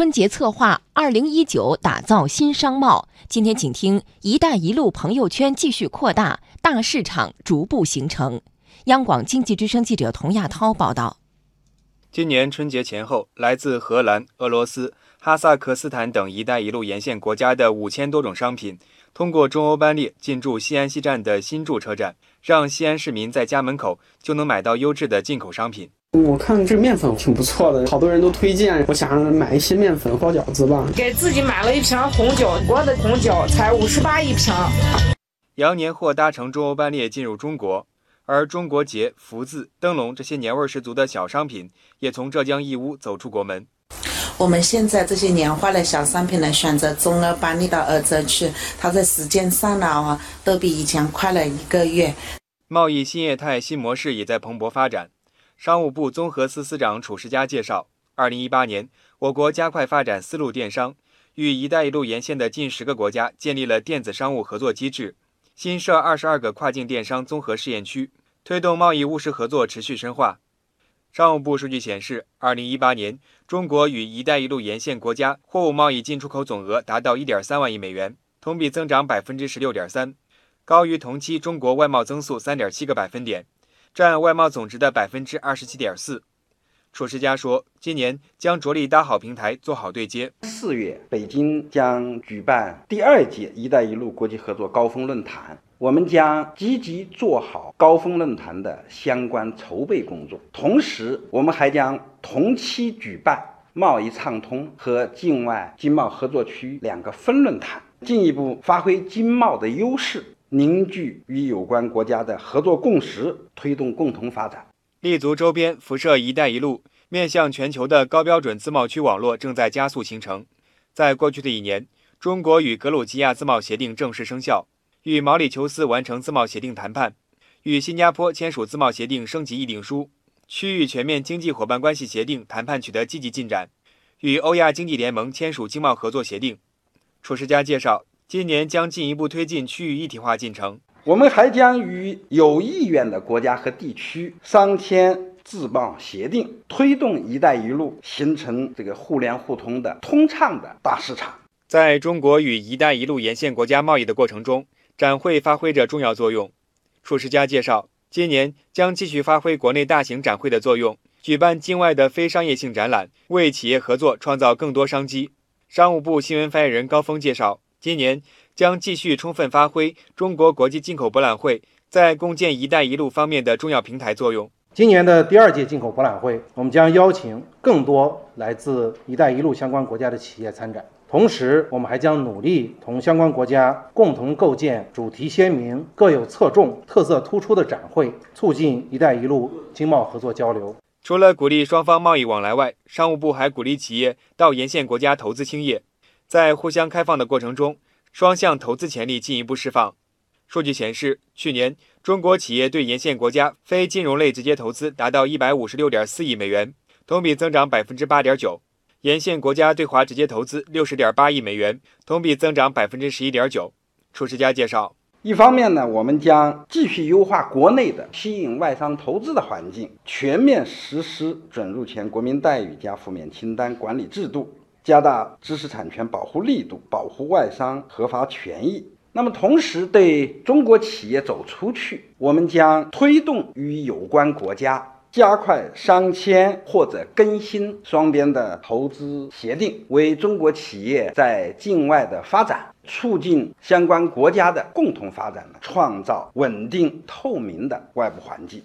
春节策划二零一九打造新商贸。今天，请听“一带一路”朋友圈继续扩大，大市场逐步形成。央广经济之声记者童亚涛报道。今年春节前后，来自荷兰、俄罗斯、哈萨克斯坦等“一带一路”沿线国家的五千多种商品，通过中欧班列进驻西安西站的新筑车站，让西安市民在家门口就能买到优质的进口商品。我看这面粉挺不错的，好多人都推荐。我想买一些面粉包饺子吧。给自己买了一瓶红酒，国的红酒才五十八一瓶。羊年货搭乘中欧班列进入中国，而中国结、福字、灯笼这些年味十足的小商品也从浙江义乌走出国门。我们现在这些年化的小商品呢，选择中欧班列到欧洲去，它在时间上呢啊，都比以前快了一个月。贸易新业态、新模式也在蓬勃发展。商务部综合司司长褚时佳介绍，二零一八年，我国加快发展丝路电商，与“一带一路”沿线的近十个国家建立了电子商务合作机制，新设二十二个跨境电商综合试验区，推动贸易务实合作持续深化。商务部数据显示，二零一八年，中国与“一带一路”沿线国家货物贸易进出口总额达到一点三万亿美元，同比增长百分之十六点三，高于同期中国外贸增速三点七个百分点。占外贸总值的百分之二十七点四。褚时佳说，今年将着力搭好平台，做好对接。四月，北京将举办第二届“一带一路”国际合作高峰论坛，我们将积极做好高峰论坛的相关筹备工作。同时，我们还将同期举办贸易畅通和境外经贸合作区两个分论坛，进一步发挥经贸的优势。凝聚与有关国家的合作共识，推动共同发展。立足周边，辐射“一带一路”，面向全球的高标准自贸区网络正在加速形成。在过去的一年，中国与格鲁吉亚自贸协定正式生效，与毛里求斯完成自贸协定谈判，与新加坡签署自贸协定升级议定书，区域全面经济伙伴关系协定谈判取得积极进展，与欧亚经济联盟签署经贸合作协定。褚世佳介绍。今年将进一步推进区域一体化进程。我们还将与有意愿的国家和地区商签自贸协定，推动“一带一路”形成这个互联互通的通畅的大市场。在中国与“一带一路”沿线国家贸易的过程中，展会发挥着重要作用。褚时佳介绍，今年将继续发挥国内大型展会的作用，举办境外的非商业性展览，为企业合作创造更多商机。商务部新闻发言人高峰介绍。今年将继续充分发挥中国国际进口博览会在共建“一带一路”方面的重要平台作用。今年的第二届进口博览会，我们将邀请更多来自“一带一路”相关国家的企业参展。同时，我们还将努力同相关国家共同构建主题鲜明、各有侧重、特色突出的展会，促进“一带一路”经贸合作交流。除了鼓励双方贸易往来外，商务部还鼓励企业到沿线国家投资兴业。在互相开放的过程中，双向投资潜力进一步释放。数据显示，去年中国企业对沿线国家非金融类直接投资达到一百五十六点四亿美元，同比增长百分之八点九；沿线国家对华直接投资六十点八亿美元，同比增长百分之十一点九。褚时佳介绍，一方面呢，我们将继续优化国内的吸引外商投资的环境，全面实施准入前国民待遇加负面清单管理制度。加大知识产权保护力度，保护外商合法权益。那么，同时对中国企业走出去，我们将推动与有关国家加快商签或者更新双边的投资协定，为中国企业在境外的发展、促进相关国家的共同发展呢，创造稳定透明的外部环境。